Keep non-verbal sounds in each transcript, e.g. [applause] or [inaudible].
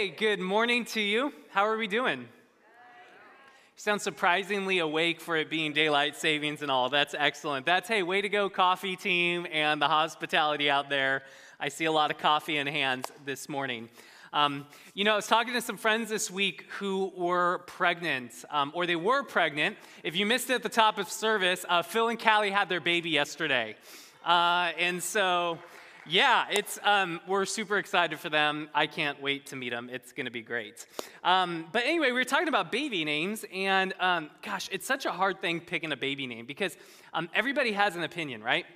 Hey, good morning to you. How are we doing? You sound surprisingly awake for it being daylight savings and all. That's excellent. That's, hey, way to go, coffee team and the hospitality out there. I see a lot of coffee in hands this morning. Um, you know, I was talking to some friends this week who were pregnant, um, or they were pregnant. If you missed it at the top of service, uh, Phil and Callie had their baby yesterday. Uh, and so, yeah, it's, um, we're super excited for them. I can't wait to meet them. It's going to be great. Um, but anyway, we were talking about baby names, and um, gosh, it's such a hard thing picking a baby name because um, everybody has an opinion, right?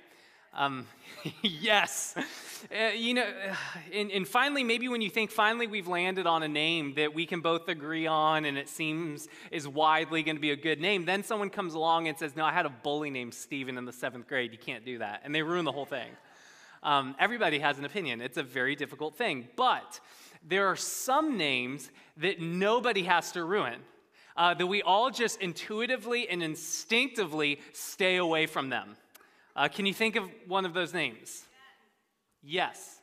Um, [laughs] yes. Uh, you know, and, and, finally, maybe when you think finally we've landed on a name that we can both agree on and it seems is widely going to be a good name, then someone comes along and says, No, I had a bully named Steven in the seventh grade. You can't do that. And they ruin the whole thing. Um, everybody has an opinion. It's a very difficult thing. But there are some names that nobody has to ruin. Uh, that we all just intuitively and instinctively stay away from them. Uh, can you think of one of those names? Yes.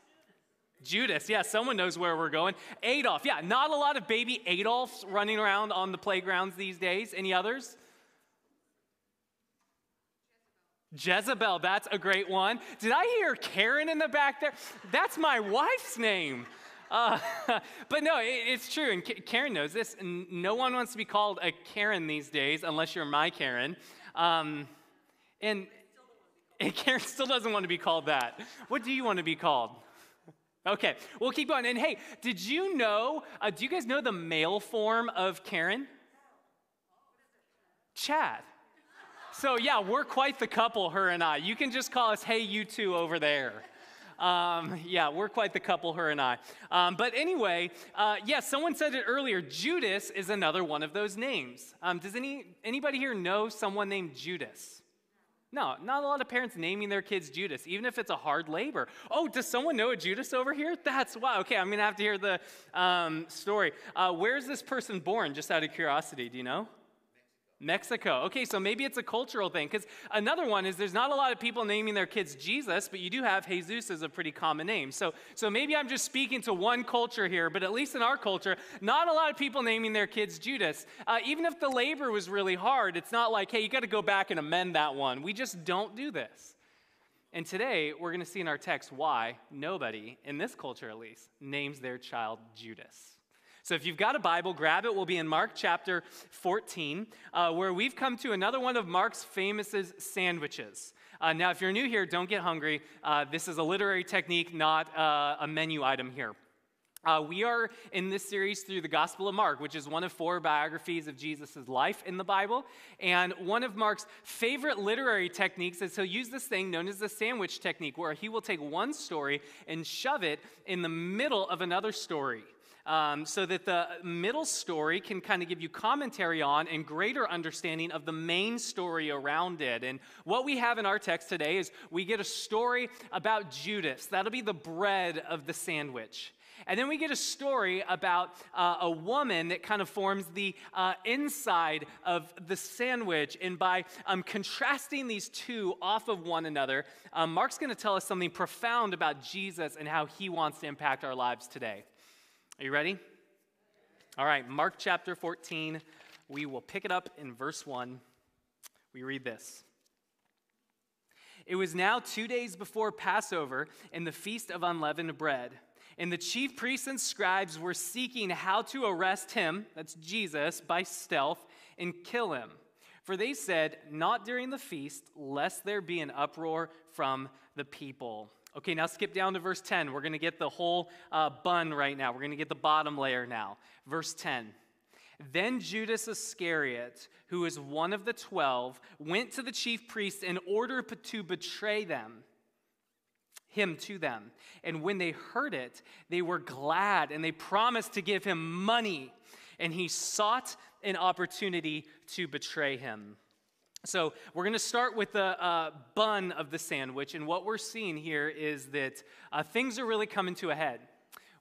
Judas, yeah, someone knows where we're going. Adolf, yeah, not a lot of baby Adolfs running around on the playgrounds these days. Any others? Jezebel, that's a great one. Did I hear Karen in the back there? That's my wife's name. Uh, [laughs] but no, it, it's true, and K- Karen knows this. No one wants to be called a Karen these days unless you're my Karen. Um, and, and Karen still doesn't want to be called that. What do you want to be called? Okay, we'll keep going. And hey, did you know, uh, do you guys know the male form of Karen? Chad. So, yeah, we're quite the couple, her and I. You can just call us, hey, you two over there. Um, yeah, we're quite the couple, her and I. Um, but anyway, uh, yes, yeah, someone said it earlier. Judas is another one of those names. Um, does any anybody here know someone named Judas? No, not a lot of parents naming their kids Judas, even if it's a hard labor. Oh, does someone know a Judas over here? That's wow. Okay, I'm gonna have to hear the um, story. Uh, where's this person born? Just out of curiosity, do you know? Mexico. Okay, so maybe it's a cultural thing. Because another one is there's not a lot of people naming their kids Jesus, but you do have Jesus as a pretty common name. So, so maybe I'm just speaking to one culture here, but at least in our culture, not a lot of people naming their kids Judas. Uh, even if the labor was really hard, it's not like, hey, you got to go back and amend that one. We just don't do this. And today, we're going to see in our text why nobody, in this culture at least, names their child Judas. So if you've got a Bible, grab it. We'll be in Mark chapter 14, uh, where we've come to another one of Mark's famous sandwiches. Uh, now, if you're new here, don't get hungry. Uh, this is a literary technique, not uh, a menu item here. Uh, we are in this series through the Gospel of Mark, which is one of four biographies of Jesus' life in the Bible. And one of Mark's favorite literary techniques is he'll use this thing known as the sandwich technique, where he will take one story and shove it in the middle of another story um, so that the middle story can kind of give you commentary on and greater understanding of the main story around it. And what we have in our text today is we get a story about Judas. That'll be the bread of the sandwich. And then we get a story about uh, a woman that kind of forms the uh, inside of the sandwich. And by um, contrasting these two off of one another, um, Mark's going to tell us something profound about Jesus and how he wants to impact our lives today. Are you ready? All right, Mark chapter 14. We will pick it up in verse 1. We read this. It was now two days before Passover and the feast of unleavened bread. And the chief priests and scribes were seeking how to arrest him, that's Jesus, by stealth and kill him. For they said, Not during the feast, lest there be an uproar from the people. Okay, now skip down to verse 10. We're going to get the whole uh, bun right now. We're going to get the bottom layer now. Verse 10. Then Judas Iscariot, who is one of the twelve, went to the chief priests in order to betray them, him to them. And when they heard it, they were glad and they promised to give him money. And he sought an opportunity to betray him. So, we're going to start with the uh, bun of the sandwich. And what we're seeing here is that uh, things are really coming to a head.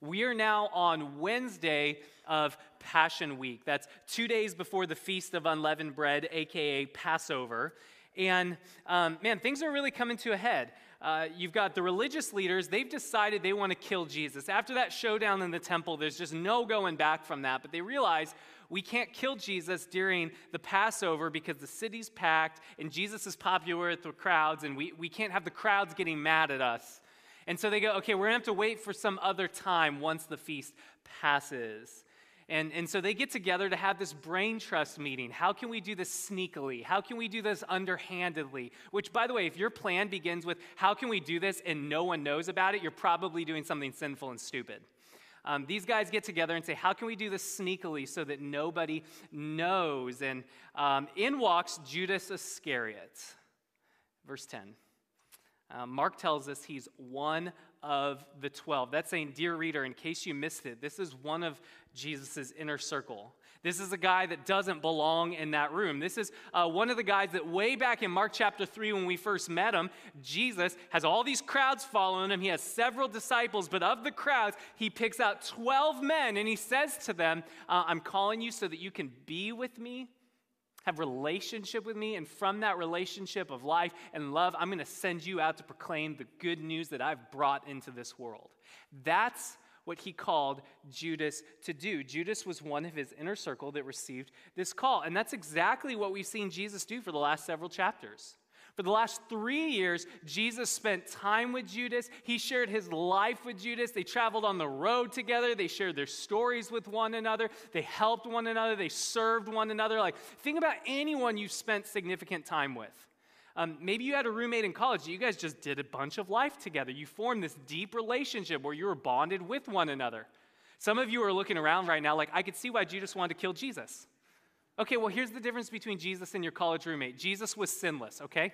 We are now on Wednesday of Passion Week. That's two days before the Feast of Unleavened Bread, aka Passover. And um, man, things are really coming to a head. uh, you've got the religious leaders, they've decided they want to kill Jesus. After that showdown in the temple, there's just no going back from that, but they realize we can't kill Jesus during the Passover because the city's packed and Jesus is popular with the crowds, and we, we can't have the crowds getting mad at us. And so they go, okay, we're going to have to wait for some other time once the feast passes. And, and so they get together to have this brain trust meeting. How can we do this sneakily? How can we do this underhandedly? Which, by the way, if your plan begins with how can we do this and no one knows about it, you're probably doing something sinful and stupid. Um, these guys get together and say, How can we do this sneakily so that nobody knows? And um, in walks Judas Iscariot. Verse 10. Uh, Mark tells us he's one of the 12. That's saying, dear reader, in case you missed it, this is one of Jesus' inner circle. This is a guy that doesn't belong in that room. This is uh, one of the guys that, way back in Mark chapter 3, when we first met him, Jesus has all these crowds following him. He has several disciples, but of the crowds, he picks out 12 men and he says to them, uh, I'm calling you so that you can be with me have relationship with me and from that relationship of life and love i'm going to send you out to proclaim the good news that i've brought into this world that's what he called judas to do judas was one of his inner circle that received this call and that's exactly what we've seen jesus do for the last several chapters for the last three years, Jesus spent time with Judas. He shared his life with Judas. They traveled on the road together. They shared their stories with one another. They helped one another. They served one another. Like, think about anyone you've spent significant time with. Um, maybe you had a roommate in college. You guys just did a bunch of life together. You formed this deep relationship where you were bonded with one another. Some of you are looking around right now like, I could see why Judas wanted to kill Jesus. Okay, well, here's the difference between Jesus and your college roommate Jesus was sinless, okay?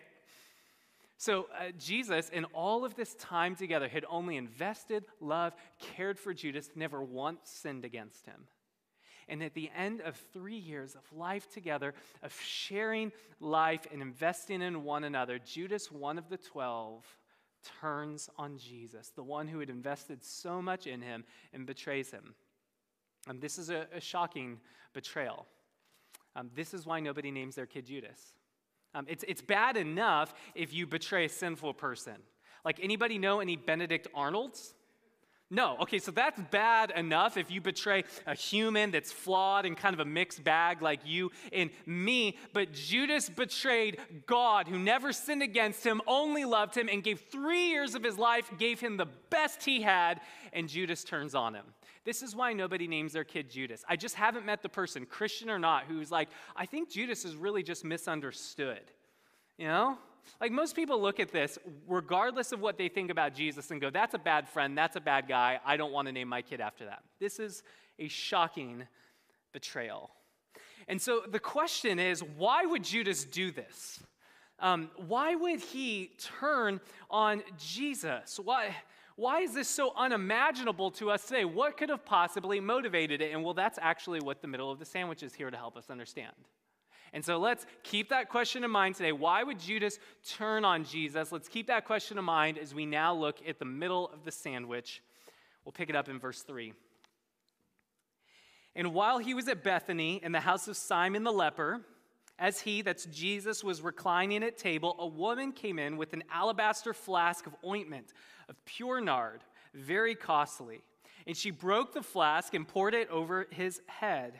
So, uh, Jesus, in all of this time together, had only invested, loved, cared for Judas, never once sinned against him. And at the end of three years of life together, of sharing life and investing in one another, Judas, one of the twelve, turns on Jesus, the one who had invested so much in him, and betrays him. And this is a, a shocking betrayal. Um, this is why nobody names their kid Judas. Um, it's, it's bad enough if you betray a sinful person. Like, anybody know any Benedict Arnolds? No. Okay, so that's bad enough if you betray a human that's flawed and kind of a mixed bag like you and me. But Judas betrayed God, who never sinned against him, only loved him, and gave three years of his life, gave him the best he had, and Judas turns on him. This is why nobody names their kid Judas. I just haven't met the person, Christian or not, who's like, I think Judas is really just misunderstood. You know? Like most people look at this, regardless of what they think about Jesus, and go, that's a bad friend, that's a bad guy, I don't want to name my kid after that. This is a shocking betrayal. And so the question is why would Judas do this? Um, why would he turn on Jesus? Why? Why is this so unimaginable to us today? What could have possibly motivated it? And well, that's actually what the middle of the sandwich is here to help us understand. And so let's keep that question in mind today. Why would Judas turn on Jesus? Let's keep that question in mind as we now look at the middle of the sandwich. We'll pick it up in verse 3. And while he was at Bethany in the house of Simon the leper, as he, that's Jesus, was reclining at table, a woman came in with an alabaster flask of ointment of pure nard, very costly. And she broke the flask and poured it over his head.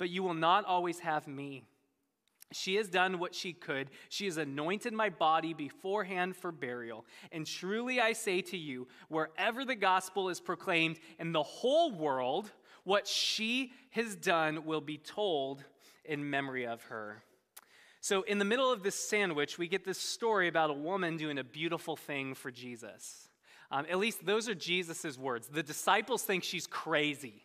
but you will not always have me. She has done what she could. She has anointed my body beforehand for burial. And truly I say to you, wherever the gospel is proclaimed in the whole world, what she has done will be told in memory of her. So, in the middle of this sandwich, we get this story about a woman doing a beautiful thing for Jesus. Um, at least those are Jesus' words. The disciples think she's crazy.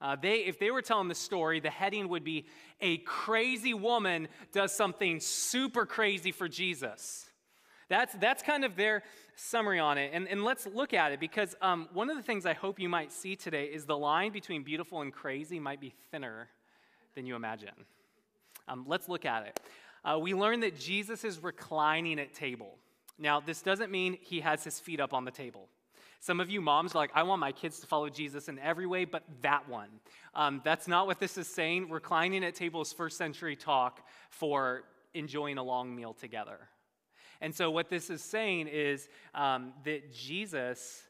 Uh, they, if they were telling the story, the heading would be A crazy woman does something super crazy for Jesus. That's, that's kind of their summary on it. And, and let's look at it because um, one of the things I hope you might see today is the line between beautiful and crazy might be thinner than you imagine. Um, let's look at it. Uh, we learn that Jesus is reclining at table. Now, this doesn't mean he has his feet up on the table. Some of you moms are like, I want my kids to follow Jesus in every way, but that one. Um, that's not what this is saying. Reclining at tables, first century talk for enjoying a long meal together. And so, what this is saying is um, that Jesus,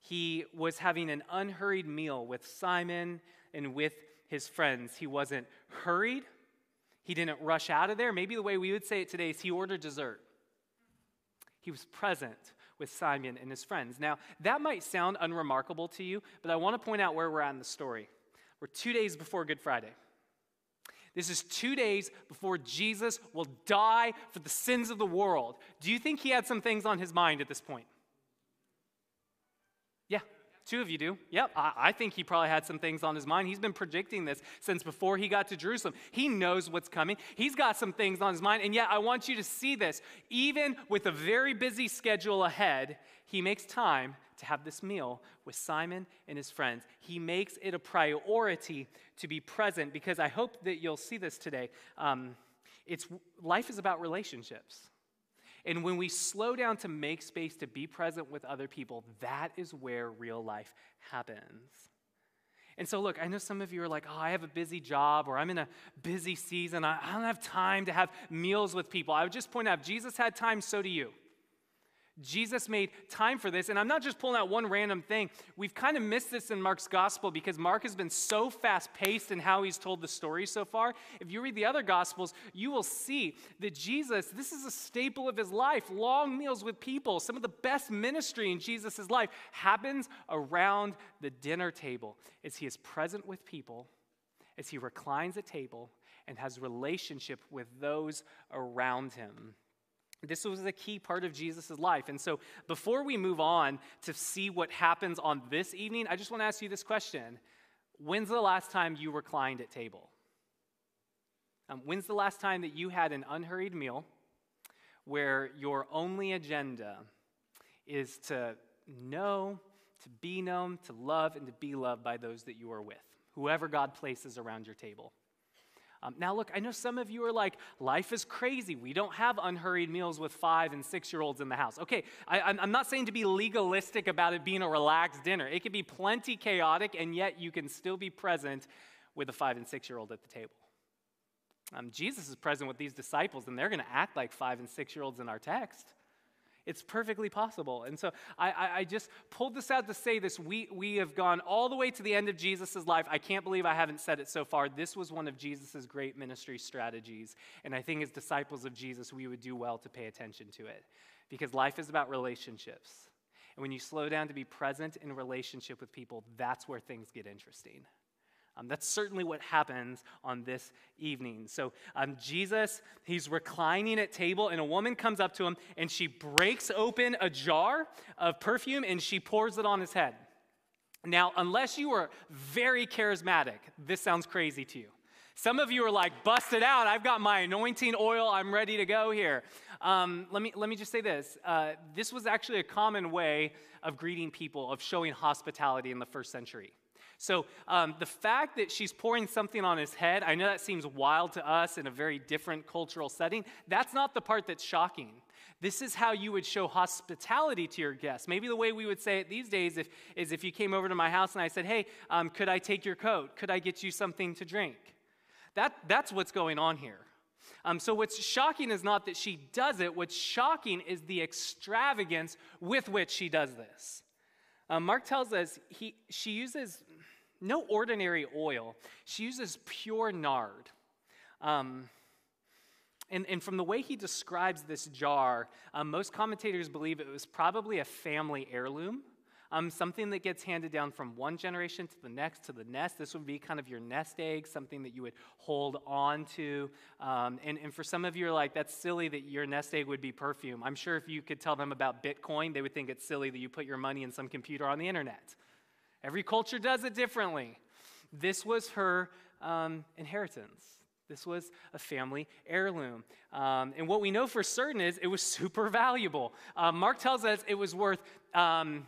he was having an unhurried meal with Simon and with his friends. He wasn't hurried, he didn't rush out of there. Maybe the way we would say it today is he ordered dessert. He was present with Simon and his friends. Now, that might sound unremarkable to you, but I want to point out where we're at in the story. We're two days before Good Friday. This is two days before Jesus will die for the sins of the world. Do you think he had some things on his mind at this point? Yeah, two of you do. Yep, I, I, think he probably had some things on his mind. He's been predicting this since before he got to Jerusalem. He knows what's coming, he's got some things on his mind. And yet, I want you to see this. Even with a very busy schedule ahead, he makes time to have this meal with Simon and his friends. He makes it a priority to be present because I hope that you'll see this today. Um, it's, life is about relationships. And when we slow down to make space to be present with other people, that is where real life happens. And so, look, I know some of you are like, oh, I have a busy job or I'm in a busy season. I don't have time to have meals with people. I would just point out, Jesus had time, so do you. Jesus made time for this. And I'm not just pulling out one random thing. We've kind of missed this in Mark's gospel because Mark has been so fast paced in how he's told the story so far. If you read the other gospels, you will see that Jesus, this is a staple of his life long meals with people. Some of the best ministry in Jesus' life happens around the dinner table as he is present with people, as he reclines at table and has relationship with those around him. This was a key part of Jesus' life. And so, before we move on to see what happens on this evening, I just want to ask you this question When's the last time you reclined at table? Um, when's the last time that you had an unhurried meal where your only agenda is to know, to be known, to love, and to be loved by those that you are with, whoever God places around your table? Um, now, look, I know some of you are like, life is crazy. We don't have unhurried meals with five and six year olds in the house. Okay, I, I'm not saying to be legalistic about it being a relaxed dinner. It can be plenty chaotic, and yet you can still be present with a five and six year old at the table. Um, Jesus is present with these disciples, and they're going to act like five and six year olds in our text. It's perfectly possible. And so I, I, I, just pulled this out to say this. We, we have gone all the way to the end of Jesus' life. I can't believe I haven't said it so far. This was one of Jesus' great ministry strategies. And I think as disciples of Jesus, we would do well to pay attention to it because life is about relationships. And when you slow down to be present in relationship with people, that's where things get interesting. Um, that's certainly what happens on this evening. So, um, Jesus, he's reclining at table, and a woman comes up to him and she breaks open a jar of perfume and she pours it on his head. Now, unless you are very charismatic, this sounds crazy to you. Some of you are like, bust it out. I've got my anointing oil. I'm ready to go here. Um, let, me, let me just say this. Uh, this was actually a common way of greeting people, of showing hospitality in the first century. So um, the fact that she's pouring something on his head, I know that seems wild to us in a very different cultural setting. That's not the part that's shocking. This is how you would show hospitality to your guests. Maybe the way we would say it these days if, is if you came over to my house and I said, Hey, um, could I take your coat? Could I get you something to drink? That, that's what's going on here. Um, so, what's shocking is not that she does it, what's shocking is the extravagance with which she does this. Um, Mark tells us he, she uses no ordinary oil. She uses pure nard. Um, and, and, from the way he describes this jar, um, most commentators believe it was probably a family heirloom, um, something that gets handed down from one generation to the next to the nest. This would be kind of your nest egg, something that you would hold on to. Um, and, and for some of you are like, that's silly that your nest egg would be perfume. I'm sure if you could tell them about Bitcoin, they would think it's silly that you put your money in some computer on the internet. Every culture does it differently. This was her um, inheritance. This was a family heirloom. Um, and what we know for certain is it was [laughs] super valuable. Uh, Mark tells us it was worth um,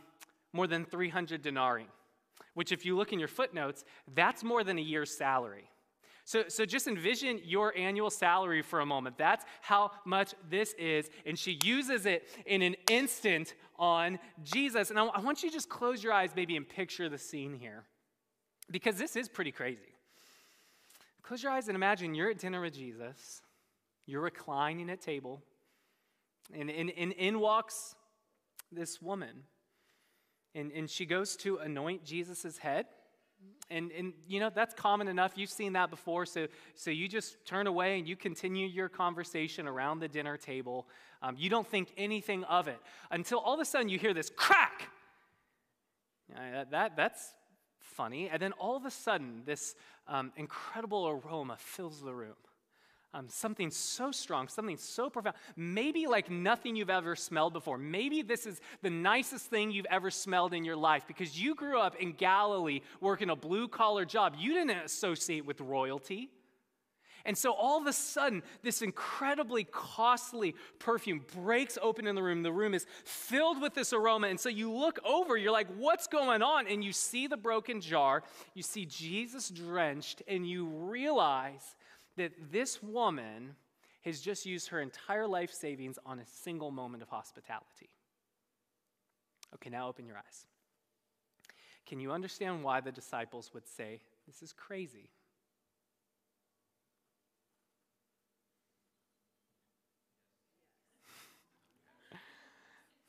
more than 300 denarii, which, if you look in your footnotes, that's more than a year's salary. So, so just envision your annual salary for a moment. That's how much this is. And she uses it in an instant on Jesus. And I, I want you to just close your eyes, maybe, and picture the scene here. Because this is pretty crazy. Close your eyes and imagine you're at dinner with Jesus. You're reclining at table. And, and, and in walks this woman. And, and she goes to anoint Jesus' head. And, and you know, that's common enough. You've seen that before. So, so you just turn away and you continue your conversation around the dinner table. Um, you don't think anything of it until all of a sudden you hear this crack. that, that, that's funny. And then all of a sudden, this um, incredible aroma fills the room. Um, something so strong, something so profound, maybe like nothing you've ever smelled before. Maybe this is the nicest thing you've ever smelled in your life because you grew up in Galilee working a blue collar job. You didn't associate with royalty. And so all of a sudden, this incredibly costly perfume breaks open in the room. The room is filled with this aroma. And so you look over, you're like, what's going on? And you see the broken jar, you see Jesus drenched, and you realize that this woman has just used her entire life savings on a single moment of hospitality. Okay, now open your eyes. Can you understand why the disciples would say, This is crazy? [laughs]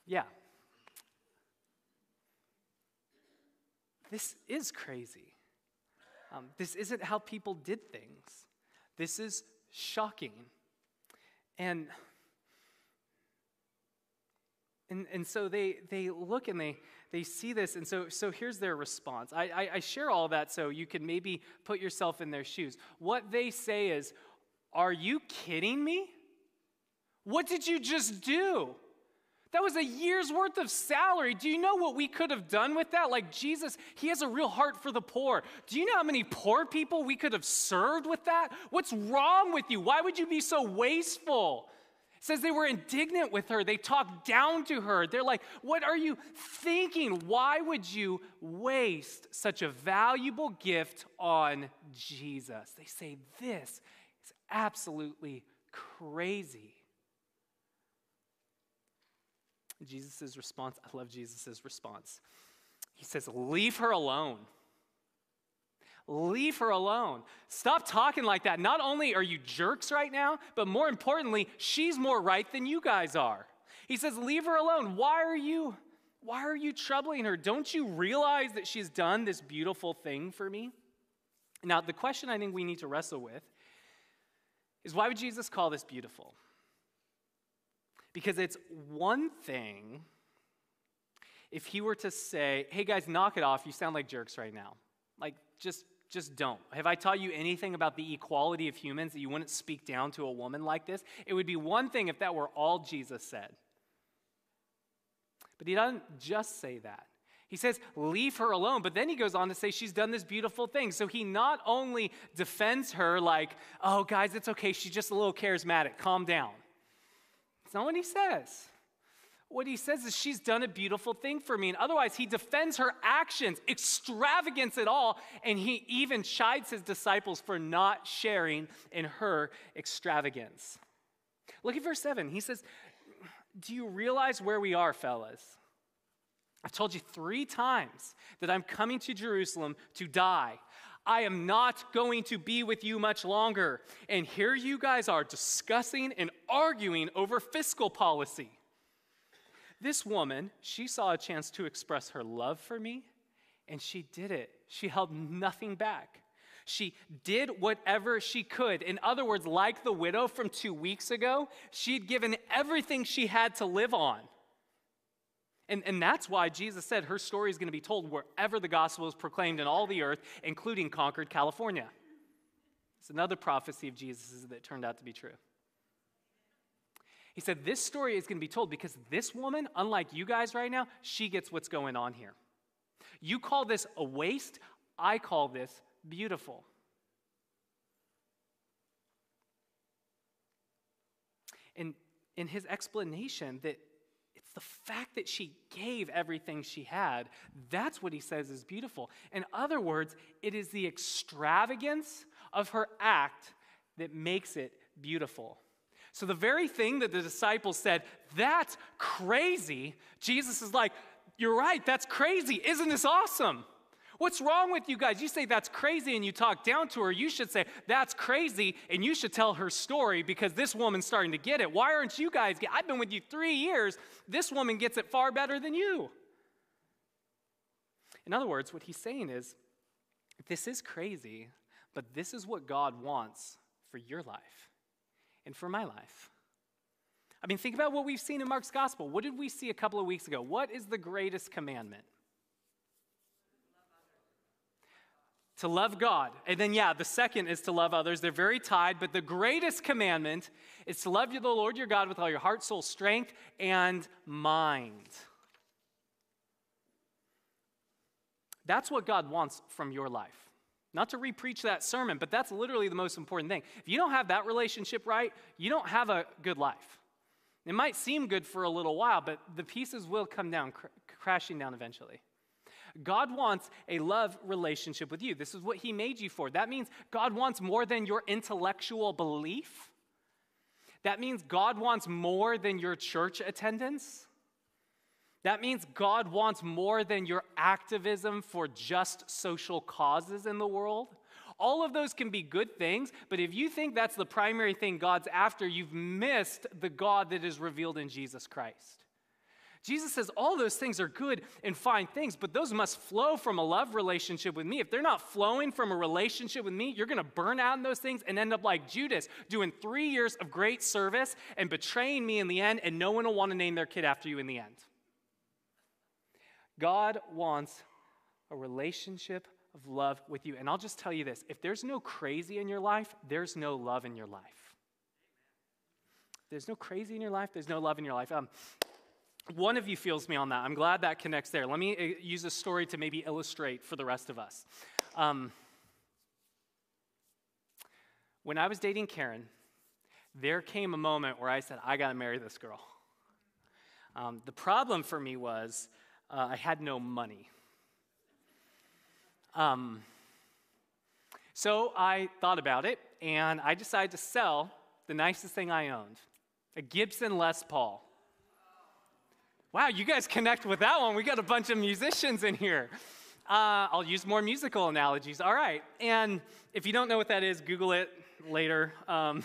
yeah. This is crazy. Um, this isn't how people did things. This is shocking. And, and, and so they, they look and they, they see this, and so, so here's their response. I, I, I share all that so you can maybe put yourself in their shoes. What they say is, Are you kidding me? What did you just do? That was a year's worth of salary. Do you know what we could have done with that? Like Jesus, he has a real heart for the poor. Do you know how many poor people we could have served with that? What's wrong with you? Why would you be so wasteful? It says they were indignant with her. They talked down to her. They're like, What are you thinking? Why would you waste such a valuable gift on Jesus? They say, This is absolutely crazy. Jesus' response, I love Jesus' response. He says, Leave her alone. Leave her alone. Stop talking like that. Not only are you jerks right now, but more importantly, she's more right than you guys are. He says, Leave her alone. Why are you? Why are you troubling her? Don't you realize that she's done this beautiful thing for me? Now, the question I think we need to wrestle with is why would Jesus call this beautiful? Because it's one thing if he were to say, hey guys, knock it off, you sound like jerks right now. Like, just just don't. Have I taught you anything about the equality of humans that you wouldn't speak down to a woman like this? It would be one thing if that were all Jesus said. But he doesn't just say that. He says, leave her alone. But then he goes on to say she's done this beautiful thing. So he not only defends her, like, oh, guys, it's okay. She's just a little charismatic. Calm down not what he says. What he says is, She's done a beautiful thing for me. And otherwise, he defends her actions, extravagance at all, and he even chides his disciples for not sharing in her extravagance. Look at verse 7. He says, Do you realize where we are, fellas? I've told you three times that I'm coming to Jerusalem to die. I am not going to be with you much longer. And here you guys are discussing and arguing over fiscal policy. This woman, she saw a chance to express her love for me, and she did it. She held nothing back. She did whatever she could. In other words, like the widow from two weeks ago, she'd given everything she had to live on. And, and that's why Jesus said her story is going to be told wherever the gospel is proclaimed in all the earth, including Concord, California. It's another prophecy of Jesus that turned out to be true. He said, This story is going to be told because this woman, unlike you guys right now, she gets what's going on here. You call this a waste, I call this beautiful. And in his explanation, that the fact that she gave everything she had. That's what he says is beautiful. In other words, it is the extravagance of her act that makes it beautiful. So, the very thing that the disciples said, that's crazy, Jesus is like, you're right, that's crazy. Isn't this awesome? What's wrong with you guys? You say that's crazy and you talk down to her. You should say that's crazy and you should tell her story because this woman's starting to get it. Why aren't you guys? Get, I've been with you three years. This woman gets it far better than you. In other words, what he's saying is this is crazy, but this is what God wants for your life and for my life. I mean, think about what we've seen in Mark's gospel. What did we see a couple of weeks ago? What is the greatest commandment? To love God. And then, yeah, the second is to love others. They're very tied, but the greatest commandment is to love the Lord your God with all your heart, soul, strength, and mind. That's what God wants from your life. Not to repreach that sermon, but that's literally the most important thing. If you don't have that relationship right, you don't have a good life. It might seem good for a little while, but the pieces will come down, cr- crashing down eventually. God wants a love relationship with you. This is what He made you for. That means God wants more than your intellectual belief. That means God wants more than your church attendance. That means God wants more than your activism for just social causes in the world. All of those can be good things, but if you think that's the primary thing God's after, you've missed the God that is revealed in Jesus Christ. Jesus says all those things are good and fine things, but those must flow from a love relationship with me. If they're not flowing from a relationship with me, you're going to burn out in those things and end up like Judas, doing three years of great service and betraying me in the end, and no one will want to name their kid after you in the end. God wants a relationship of love with you. And I'll just tell you this if there's no crazy in your life, there's no love in your life. There's no crazy in your life, there's no love in your life. Um, one of you feels me on that. I'm glad that connects there. Let me uh, use a story to maybe illustrate for the rest of us. Um, when I was dating Karen, there came a moment where I said, I got to marry this girl. Um, the problem for me was uh, I had no money. Um, so I thought about it, and I decided to sell the nicest thing I owned a Gibson Les Paul. Wow, you guys connect with that one. We got a bunch of musicians in here. Uh, I'll use more musical analogies. All right. And if you don't know what that is, Google it later. Um,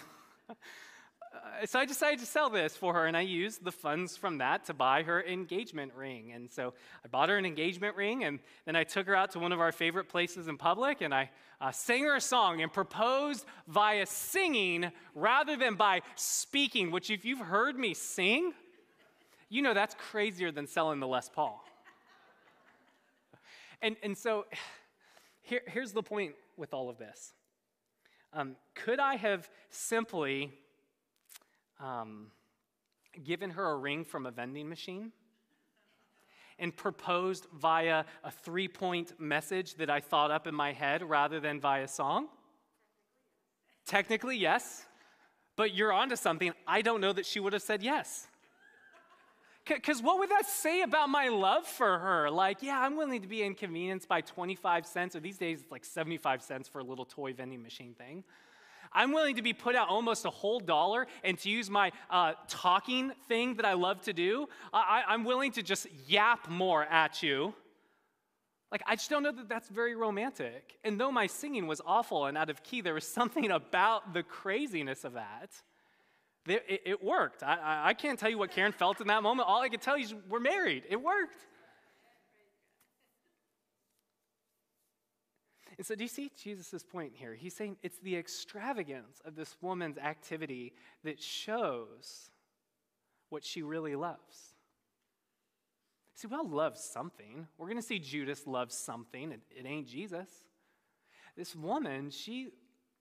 [laughs] so I decided to sell this for her, and I used the funds from that to buy her engagement ring. And so I bought her an engagement ring, and then I took her out to one of our favorite places in public, and I uh, sang her a song and proposed via singing rather than by speaking, which, if you've heard me sing, you know that's crazier than selling the Les Paul. and, and so here, here's the point with all of this. Um, could I have simply um, given her a ring from a vending machine and proposed via a three point message that I thought up in my head rather than via song? Technically, yes. But you're onto something. I don't know that she would have said yes. Because what would that say about my love for her? Like, yeah, I'm willing to be inconvenienced by 25 cents, or these days it's like 75 cents for a little toy vending machine thing. I'm willing to be put out almost a whole dollar and to use my uh, talking thing that I love to do. I, I'm willing to just yap more at you. Like, I just don't know that that's very romantic. And though my singing was awful and out of key, there was something about the craziness of that it, it worked. I, I can't tell you what Karen felt in that moment. All I can tell you is we're married. It worked. And so, do you see Jesus' point here? He's saying it's the extravagance of this woman's activity that shows what she really loves. See, we all love something. We're going to see Judas love something. It, it ain't Jesus. This woman, she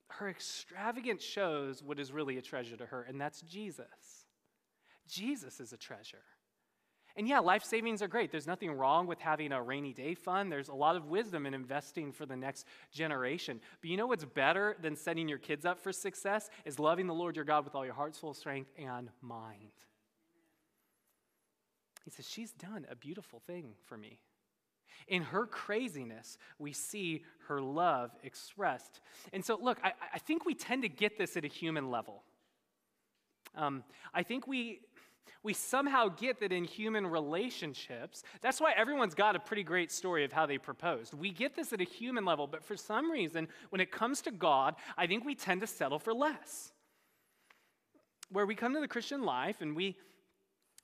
her extravagance shows what is really a treasure to her, and that's Jesus. Jesus is a treasure. And yeah, life savings are great. There's nothing wrong with having a rainy day fund. There's a lot of wisdom in investing for the next generation. But you know what's better than setting your kids up for success is loving the Lord your God with all your heart, soul, strength, and mind. He says, She's done a beautiful thing for me. In her craziness, we see her love expressed. And so, look, I, I think we tend to get this at a human level. Um, I think we, we somehow get that in human relationships, that's why everyone's got a pretty great story of how they proposed. We get this at a human level, but for some reason, when it comes to God, I think we tend to settle for less. Where we come to the Christian life and we,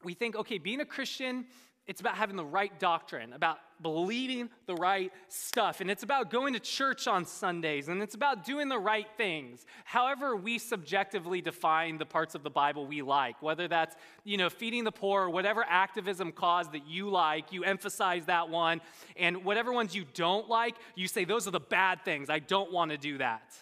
we think, okay, being a Christian it's about having the right doctrine, about believing the right stuff, and it's about going to church on Sundays, and it's about doing the right things. However, we subjectively define the parts of the Bible we like, whether that's, you know, feeding the poor or whatever activism cause that you like, you emphasize that one, and whatever ones you don't like, you say those are the bad things. I don't want to do that.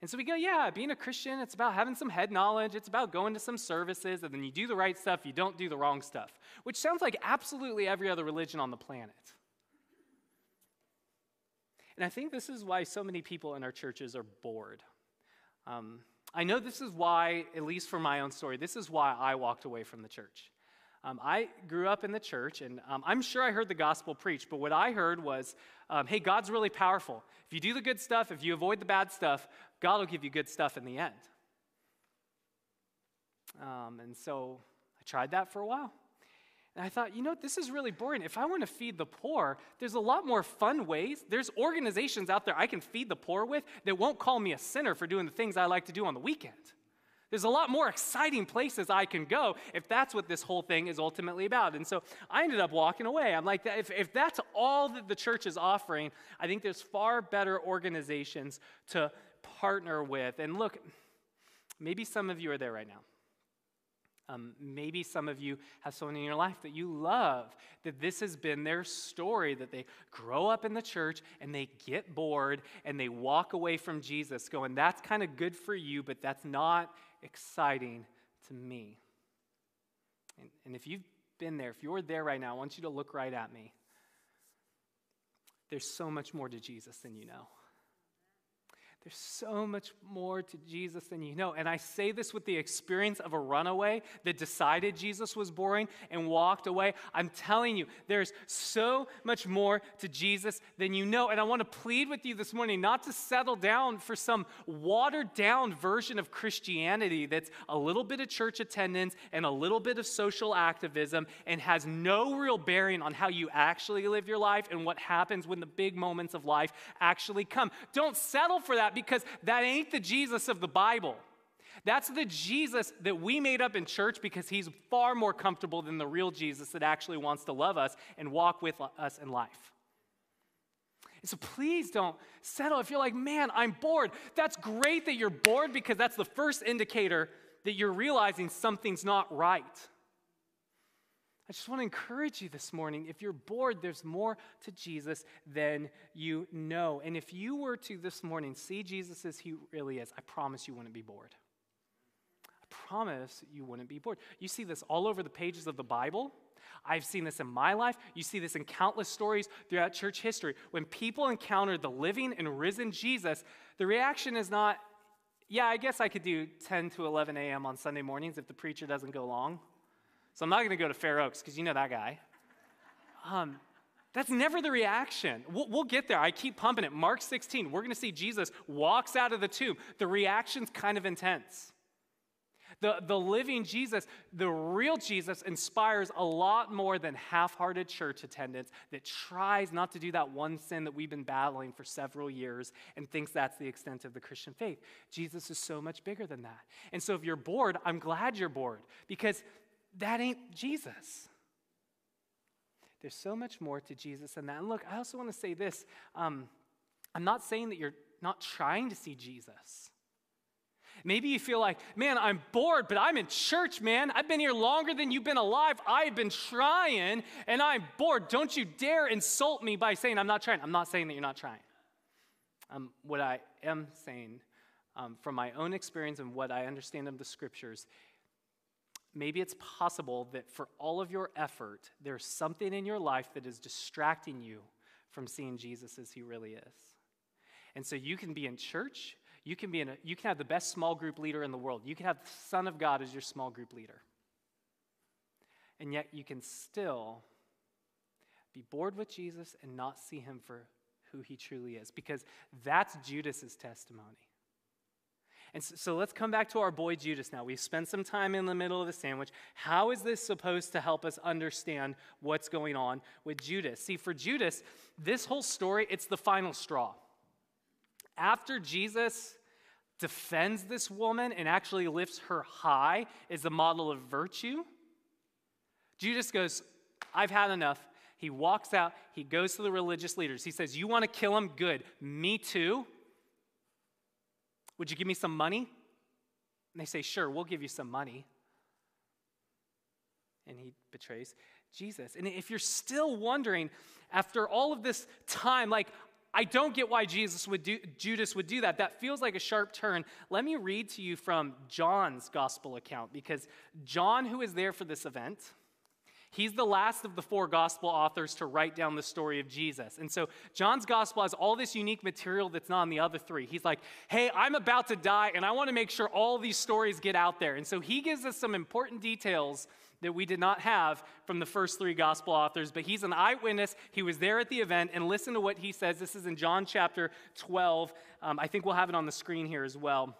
And so we go, yeah, being a Christian, it's about having some head knowledge. It's about going to some services, and then you do the right stuff, you don't do the wrong stuff, which sounds like absolutely every other religion on the planet. And I think this is why so many people in our churches are bored. Um, I know this is why, at least for my own story, this is why I walked away from the church. Um, I grew up in the church, and um, I'm sure I heard the gospel preached, but what I heard was um, hey, God's really powerful. If you do the good stuff, if you avoid the bad stuff, God will give you good stuff in the end. Um, and so I tried that for a while. And I thought, you know, this is really boring. If I want to feed the poor, there's a lot more fun ways. There's organizations out there I can feed the poor with that won't call me a sinner for doing the things I like to do on the weekend. There's a lot more exciting places I can go if that's what this whole thing is ultimately about. And so I ended up walking away. I'm like, if, if that's all that the church is offering, I think there's far better organizations to partner with. And look, maybe some of you are there right now. Um, maybe some of you have someone in your life that you love, that this has been their story, that they grow up in the church and they get bored and they walk away from Jesus, going, That's kind of good for you, but that's not exciting to me. And, and if you've been there, if you're there right now, I want you to look right at me. There's so much more to Jesus than you know. There's so much more to Jesus than you know. And I say this with the experience of a runaway that decided Jesus was boring and walked away. I'm telling you, there's so much more to Jesus than you know. And I want to plead with you this morning not to settle down for some watered down version of Christianity that's a little bit of church attendance and a little bit of social activism and has no real bearing on how you actually live your life and what happens when the big moments of life actually come. Don't settle for that that because that ain't the Jesus of the Bible. That's the Jesus that we made up in church because he's far more comfortable than the real Jesus that actually wants to love us and walk with us in life. And so please don't settle if you're like, man, I'm bored. That's great that you're bored because that's the first indicator that you're realizing something's not right. I just want to encourage you this morning. If you're bored, there's more to Jesus than you know. And if you were to this morning see Jesus as he really is, I promise you wouldn't be bored. I promise you wouldn't be bored. You see this all over the pages of the Bible. I've seen this in my life. You see this in countless stories throughout church history. When people encounter the living and risen Jesus, the reaction is not, yeah, I guess I could do 10 to 11 a.m. on Sunday mornings if the preacher doesn't go long. So I'm not going to go to Fair Oaks because you know that guy. Um, that's never the reaction. We'll, we'll, get there. I keep pumping it. Mark 16, we're going to see Jesus walks out of the tomb. The reaction's kind of intense. The, the living Jesus, the real Jesus, inspires a lot more than half hearted church attendance that tries not to do that one sin that we've been battling for several years and thinks that's the extent of the Christian faith. Jesus is so much bigger than that. And so if you're bored, I'm glad you're bored because that ain't Jesus. There's so much more to Jesus than that. And look, I also want to say this um, I'm not saying that you're not trying to see Jesus. Maybe you feel like, man, I'm bored, but I'm in church, man. I've been here longer than you've been alive. I've been trying and I'm bored. Don't you dare insult me by saying I'm not trying. I'm not saying that you're not trying. Um, what I am saying um, from my own experience and what I understand of the scriptures maybe it's possible that for all of your effort, there's something in your life that is distracting you from seeing Jesus as he really is. And so you can be in church, you can be in a, you can have the best small group leader in the world. You can have the Son of God as your small group leader. And yet you can still be bored with Jesus and not see him for who he truly is because that's Judas's testimony. And so, so, let's come back to our boy Judas now. We've spent some time in the middle of the sandwich. How is this supposed to help us understand what's going on with Judas? See, for Judas, this whole story, it's the final straw. After Jesus defends this woman and actually lifts her high as a model of virtue, Judas goes, I've had enough. He walks out, he goes to the religious leaders. He says, You want to kill him? Good. Me too. Would you give me some money? And they say, Sure, we'll give you some money. And he betrays Jesus. And if you're still wondering, after all of this time, like, I don't get why Jesus would do, Judas would do that. That feels like a sharp turn. Let me read to you from John's gospel account because John, who is there for this event, He's the last of the four gospel authors to write down the story of Jesus. And so John's gospel has all this unique material that's not on the other three. He's like, hey, I'm about to die, and I want to make sure all these stories get out there. And so he gives us some important details that we did not have from the first three gospel authors, but he's an eyewitness. He was there at the event, and listen to what he says. This is in John chapter 12. Um, I think we'll have it on the screen here as well.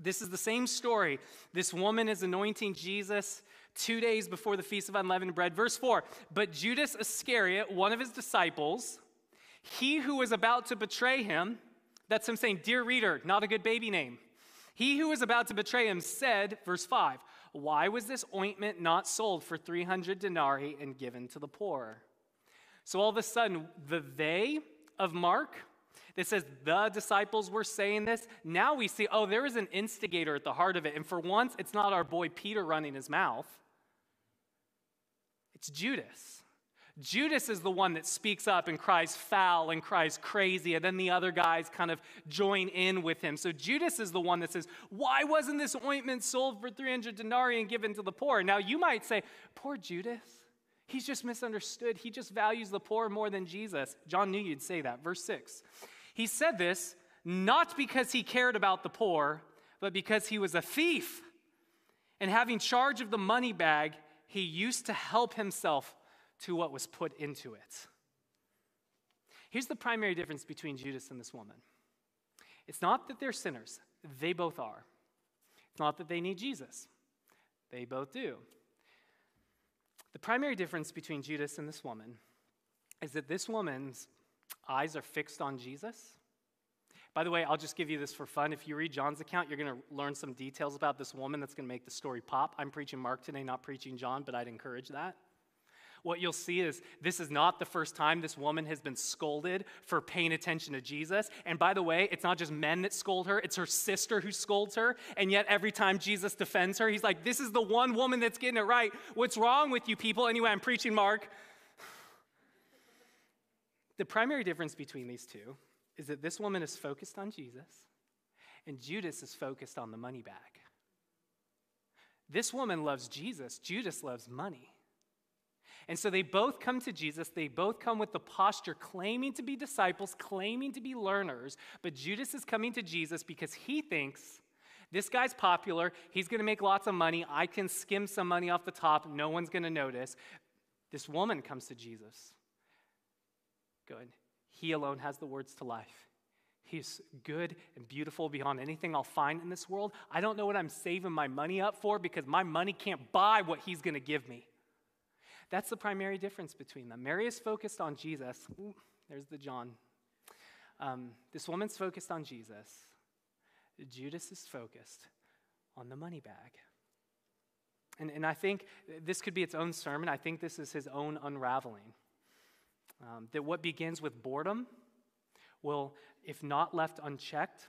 This is the same story. This woman is anointing Jesus two days before the Feast of Unleavened Bread. Verse 4 But Judas Iscariot, one of his disciples, he who was about to betray him, that's him saying, Dear reader, not a good baby name. He who was about to betray him said, verse 5, Why was this ointment not sold for 300 denarii and given to the poor? So all of a sudden, the they of Mark, that says the disciples were saying this, now we see, oh, there is an instigator at the heart of it. And for once, it's not our boy Peter running his mouth. It's Judas. Judas is the one that speaks up and cries foul and cries crazy, and then the other guys kind of join in with him. So Judas is the one that says, Why wasn't this ointment sold for 300 denarii and given to the poor? Now you might say, Poor Judas. He's just misunderstood. He just values the poor more than Jesus. John knew you'd say that. Verse 6. He said this not because he cared about the poor, but because he was a thief. And having charge of the money bag, he used to help himself to what was put into it. Here's the primary difference between Judas and this woman it's not that they're sinners, they both are. It's not that they need Jesus, they both do. The primary difference between Judas and this woman is that this woman's eyes are fixed on Jesus by the way, I'll just give you this for fun. If you read John's account, you're going to learn some details about this woman that's going to make the story pop. I'm preaching Mark today, not preaching John, but I'd encourage that. What you'll see is this is not the first time this woman has been scolded for paying attention to Jesus. And by the way, it's not just men that scold her, it's her sister who scolds her. And yet, every time Jesus defends her, he's like, This is the one woman that's getting it right. What's wrong with you people? Anyway, I'm preaching Mark. The primary difference between these two is that this woman is focused on Jesus and Judas is focused on the money bag. This woman loves Jesus, Judas loves money. And so they both come to Jesus. They both come with the posture claiming to be disciples, claiming to be learners. But Judas is coming to Jesus because he thinks this guy's popular. He's going to make lots of money. I can skim some money off the top. No one's going to notice. This woman comes to Jesus. Good. He alone has the words to life. He's good and beautiful beyond anything I'll find in this world. I don't know what I'm saving my money up for because my money can't buy what he's going to give me. That's the primary difference between them. Mary is focused on Jesus. Ooh, there's the John. Um, this woman's focused on Jesus. Judas is focused on the money bag. And, and I think this could be its own sermon. I think this is his own unraveling. Um, that what begins with boredom will, if not left unchecked,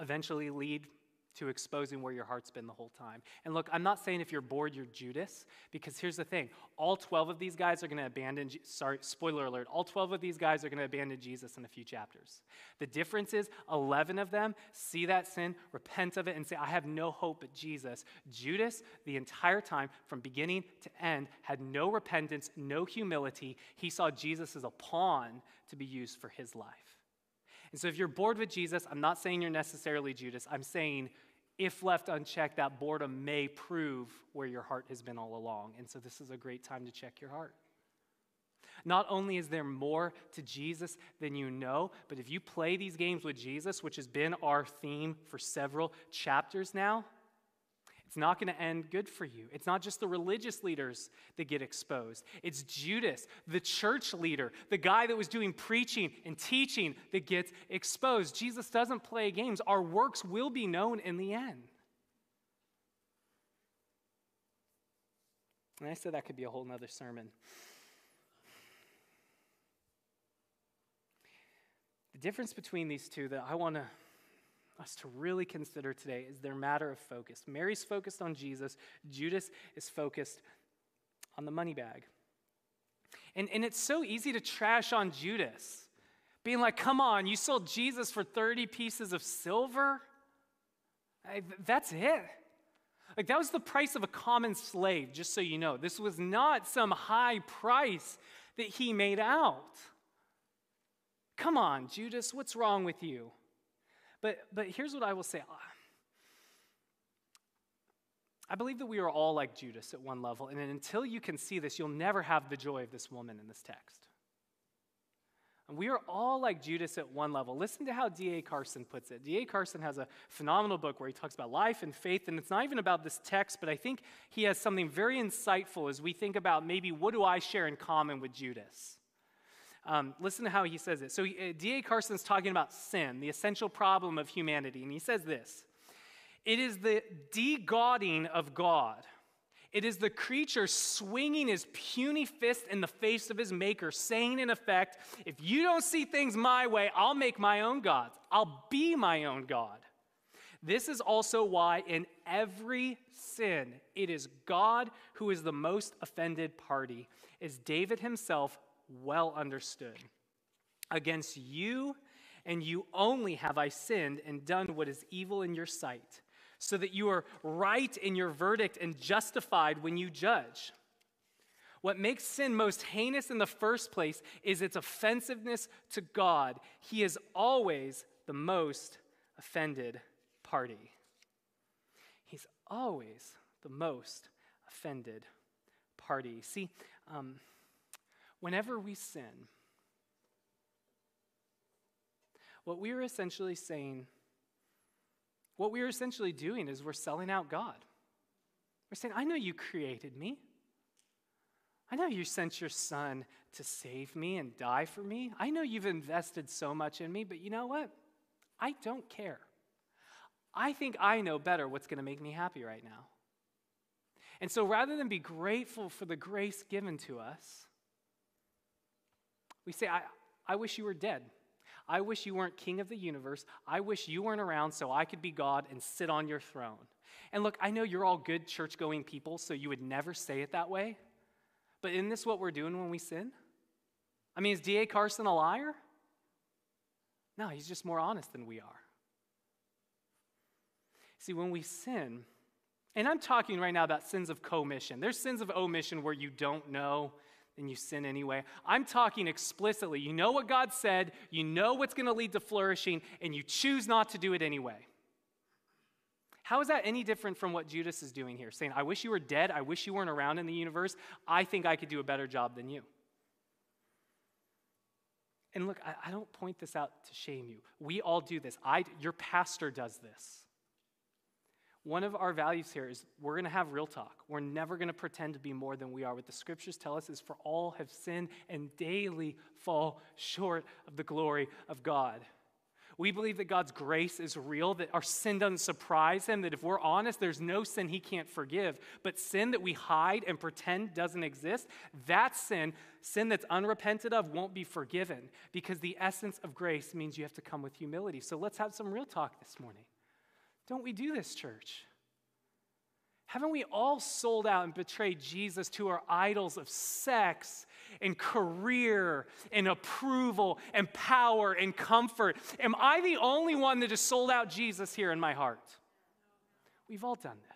eventually lead to exposing where your heart's been the whole time. And look, I'm not saying if you're bored, you're Judas, because here's the thing all 12 of these guys are going to abandon, sorry, spoiler alert, all 12 of these guys are going to abandon Jesus in a few chapters. The difference is 11 of them see that sin, repent of it, and say, I have no hope but Jesus. Judas, the entire time, from beginning to end, had no repentance, no humility. He saw Jesus as a pawn to be used for his life. And so if you're bored with Jesus, I'm not saying you're necessarily Judas. I'm saying if left unchecked, that boredom may prove where your heart has been all along. And so this is a great time to check your heart. Not only is there more to Jesus than you know, but if you play these games with Jesus, which has been our theme for several chapters now, it's not going to end good for you. It's not just the religious leaders that get exposed. It's Judas, the church leader, the guy that was doing preaching and teaching that gets exposed. Jesus doesn't play games. Our works will be known in the end. And I said that could be a whole nother sermon. The difference between these two that I want to us to really consider today is their matter of focus. Mary's focused on Jesus, Judas is focused on the money bag. And, and it's so easy to trash on Judas, being like, come on, you sold Jesus for 30 pieces of silver? I, that's it. Like, that was the price of a common slave, just so you know. This was not some high price that he made out. Come on, Judas, what's wrong with you? But, but here's what I will say I believe that we are all like Judas at one level, and until you can see this, you'll never have the joy of this woman in this text. And we are all like Judas at one level. Listen to how D.A. Carson puts it. D.A. Carson has a phenomenal book where he talks about life and faith, and it's not even about this text, but I think he has something very insightful as we think about maybe what do I share in common with Judas. Um, listen to how he says it. So, uh, D.A. Carson's talking about sin, the essential problem of humanity, and he says this It is the de-godding of God. It is the creature swinging his puny fist in the face of his maker, saying, in effect, if you don't see things my way, I'll make my own gods. I'll be my own God. This is also why in every sin, it is God who is the most offended party, as David himself well understood. Against you and you only have I sinned and done what is evil in your sight, so that you are right in your verdict and justified when you judge. What makes sin most heinous in the first place is its offensiveness to God. He is always the most offended party. He's always the most offended party. See, um, whenever we sin, what we are essentially saying, what we are essentially doing is we're selling out God. We're saying, I know you created me. I know you sent your son to save me and die for me. I know you've invested so much in me, but you know what? I don't care. I think I know better what's going to make me happy right now. And so rather than be grateful for the grace given to us, we say, I, I wish you were dead. I wish you weren't king of the universe. I wish you weren't around so I could be God and sit on your throne. And look, I know you're all good church going people, so you would never say it that way. But isn't this what we're doing when we sin? I mean, is D.A. Carson a liar? No, he's just more honest than we are. See, when we sin, and I'm talking right now about sins of commission. There's sins of omission where you don't know then you sin anyway. I'm talking explicitly. You know what God said, you know what's going to lead to flourishing, and you choose not to do it anyway. How is that any different from what Judas is doing here? Saying, I wish you were dead. I wish you weren't around in the universe. I think I could do a better job than you. And look, I, I don't point this out to shame you. We all do this. I, your pastor does this. One of our values here is we're going to have real talk. We're never going to pretend to be more than we are. What the scriptures tell us is for all have sinned and daily fall short of the glory of God. We believe that God's grace is real, that our sin doesn't surprise him, that if we're honest, there's no sin he can't forgive. But sin that we hide and pretend doesn't exist, that sin, sin that's unrepented of, won't be forgiven because the essence of grace means you have to come with humility. So let's have some real talk this morning. Don't we do this, church? Haven't we all sold out and betrayed Jesus to our idols of sex and career and approval and power and comfort? Am I the only one that has sold out Jesus here in my heart? We've all done this.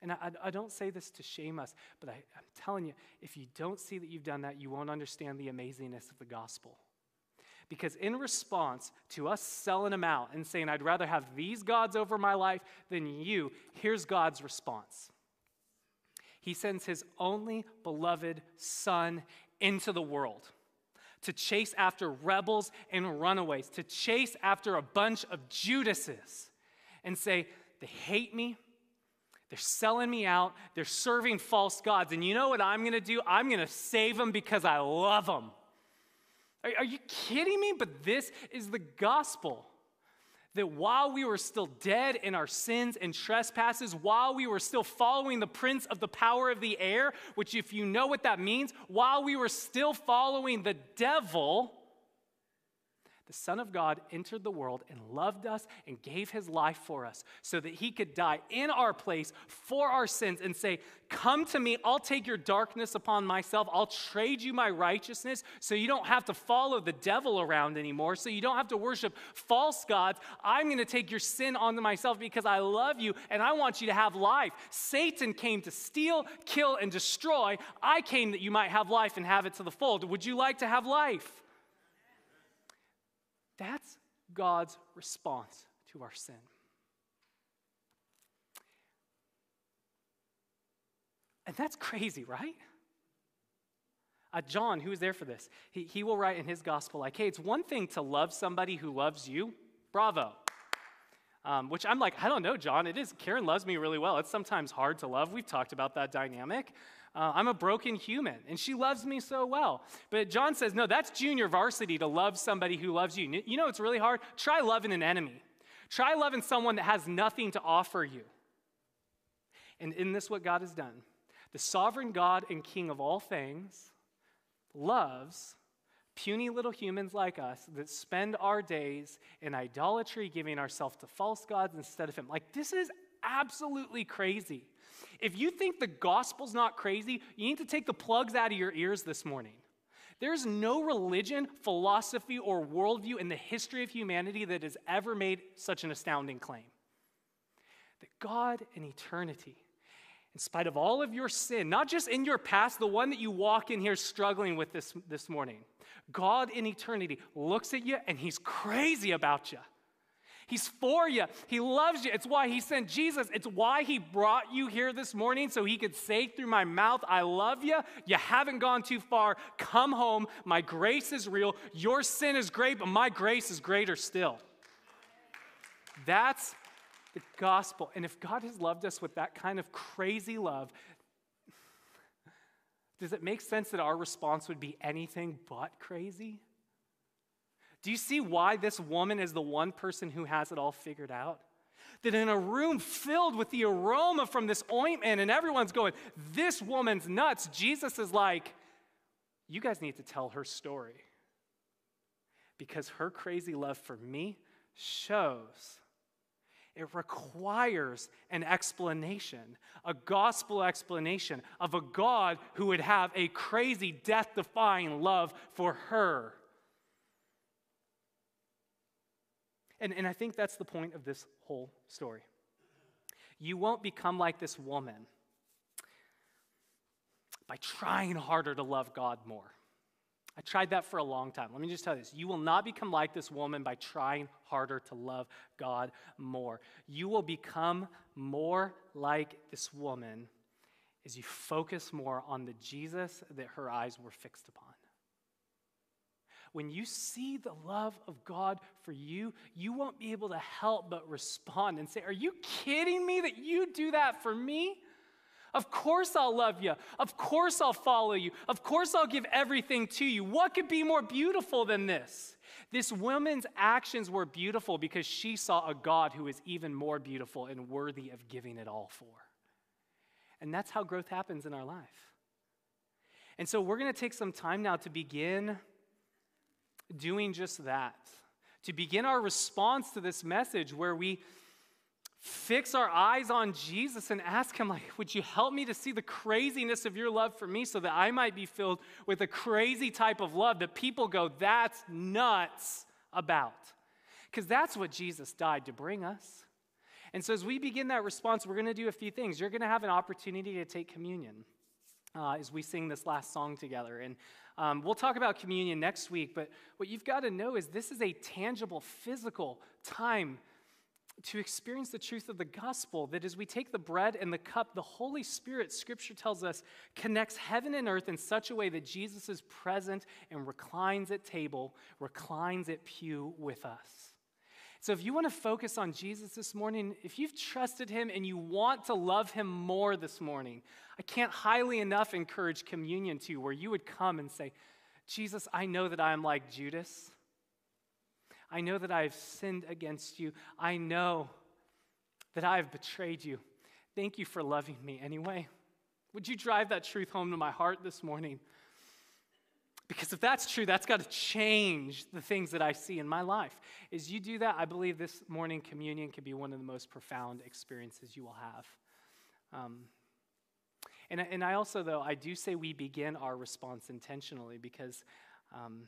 And I, I don't say this to shame us, but I, I'm telling you, if you don't see that you've done that, you won't understand the amazingness of the gospel. Because in response to us selling them out and saying, I'd rather have these gods over my life than you, here's God's response He sends His only beloved Son into the world to chase after rebels and runaways, to chase after a bunch of Judases and say, They hate me. They're selling me out. They're serving false gods. And you know what I'm going to do? I'm going to save them because I love them. Are, are you kidding me? But this is the gospel. That while we were still dead in our sins and trespasses, while we were still following the prince of the power of the air, which, if you know what that means, while we were still following the devil, the Son of God entered the world and loved us and gave his life for us so that he could die in our place for our sins and say, Come to me, I'll take your darkness upon myself, I'll trade you my righteousness so you don't have to follow the devil around anymore, so you don't have to worship false gods. I'm going to take your sin onto myself because I love you and I want you to have life. Satan came to steal, kill, and destroy. I came that you might have life and have it to the full. Would you like to have life? That's God's response to our sin. And that's crazy, right? Uh, John, who was there for this, he, he will write in his gospel, like, hey, it's one thing to love somebody who loves you. Bravo. Um, which I'm like, I don't know, John. It is. Karen loves me really well. It's sometimes hard to love. We've talked about that dynamic. Uh, I'm a broken human, and she loves me so well. But John says, no, that's junior varsity to love somebody who loves you. You know it's really hard? Try loving an enemy. Try loving someone that has nothing to offer you. And in this, what God has done the sovereign God and King of all things loves puny little humans like us that spend our days in idolatry, giving ourselves to false gods instead of Him. Like, this is absolutely crazy. If you think the gospel's not crazy, you need to take the plugs out of your ears this morning. There's no religion, philosophy, or worldview in the history of humanity that has ever made such an astounding claim. That God in eternity, in spite of all of your sin, not just in your past, the one that you walk in here struggling with this, this morning, God in eternity looks at you and he's crazy about you. He's for you. He loves you. It's why He sent Jesus. It's why He brought you here this morning so He could say through my mouth, I love you. You haven't gone too far. Come home. My grace is real. Your sin is great, but my grace is greater still. That's the gospel. And if God has loved us with that kind of crazy love, does it make sense that our response would be anything but crazy? Do you see why this woman is the one person who has it all figured out? That in a room filled with the aroma from this ointment, and everyone's going, This woman's nuts, Jesus is like, You guys need to tell her story. Because her crazy love for me shows it requires an explanation, a gospel explanation of a God who would have a crazy, death defying love for her. And, and I think that's the point of this whole story. You won't become like this woman by trying harder to love God more. I tried that for a long time. Let me just tell you this. You will not become like this woman by trying harder to love God more. You will become more like this woman as you focus more on the Jesus that her eyes were fixed upon when you see the love of God for you, you won't be able to help but respond and say, Are you kidding me that you do that for me? Of course I'll love you. Of course I'll follow you. Of course I'll give everything to you. What could be more beautiful than this? This woman's actions were beautiful because she saw a God who is even more beautiful and worthy of giving it all for. And that's how growth happens in our life. And so we're going to take some time now to begin doing just that, to begin our response to this message where we fix our eyes on Jesus and ask Him, like, would you help me to see the craziness of your love for me so that I might be filled with a crazy type of love that people go, that's nuts about? Because that's what Jesus died to bring us. And so, as we begin that response, we're going to do a few things. You're going to have an opportunity to take communion uh, as we sing this last song together. And um, we'll talk about communion next week, but what you've got to know is this is a tangible, physical time to experience the truth of the gospel that as we take the bread and the cup, the Holy Spirit, scripture tells us, connects heaven and earth in such a way that Jesus is present and reclines at table, reclines at pew with us. So, if you want to focus on Jesus this morning, if you've trusted him and you want to love him more this morning, I can't highly enough encourage communion to you where you would come and say, Jesus, I know that I am like Judas. I know that I have sinned against you. I know that I have betrayed you. Thank you for loving me anyway. Would you drive that truth home to my heart this morning? Because if that's true, that's got to change the things that I see in my life. As you do that, I believe this morning communion can be one of the most profound experiences you will have. Um, and, and I also, though, I do say we begin our response intentionally because, um,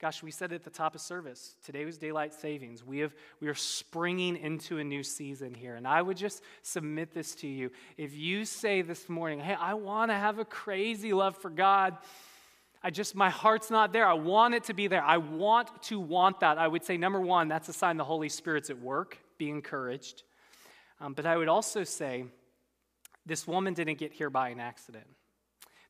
gosh, we said at the top of service, today was daylight savings. We, have, we are springing into a new season here. And I would just submit this to you. If you say this morning, hey, I want to have a crazy love for God, I just, my heart's not there. I want it to be there. I want to want that. I would say, number one, that's a sign the Holy Spirit's at work. Be encouraged. Um, but I would also say, this woman didn't get here by an accident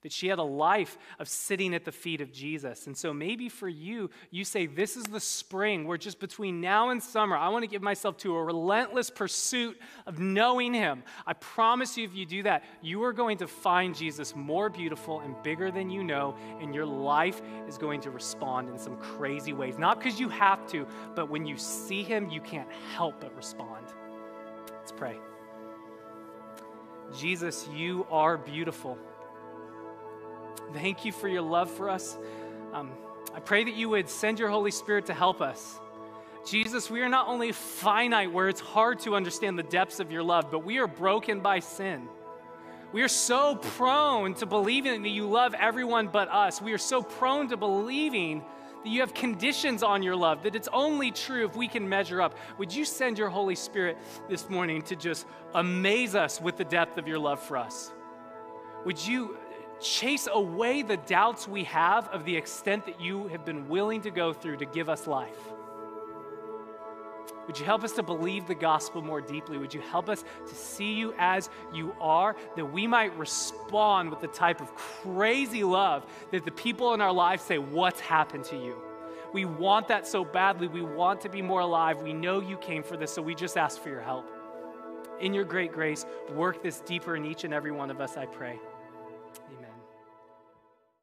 that she had a life of sitting at the feet of Jesus. And so maybe for you, you say, This is the spring where just between now and summer, I want to give myself to a relentless pursuit of knowing Him. I promise you, if you do that, you are going to find Jesus more beautiful and bigger than you know, and your life is going to respond in some crazy ways. Not because you have to, but when you see Him, you can't help but respond. Let's pray. Jesus, you are beautiful. Thank you for your love for us. Um, I pray that you would send your Holy Spirit to help us. Jesus, we are not only finite where it's hard to understand the depths of your love, but we are broken by sin. We are so prone to believing that you love everyone but us. We are so prone to believing that you have conditions on your love, that it's only true if we can measure up. Would you send your Holy Spirit this morning to just amaze us with the depth of your love for us? Would you chase away the doubts we have of the extent that you have been willing to go through to give us life? Would you help us to believe the gospel more deeply? Would you help us to see you as you are, that we might respond with the type of crazy love that the people in our lives say, What's happened to you? We want that so badly. We want to be more alive. We know you came for this, so we just ask for your help. In your great grace, work this deeper in each and every one of us, I pray.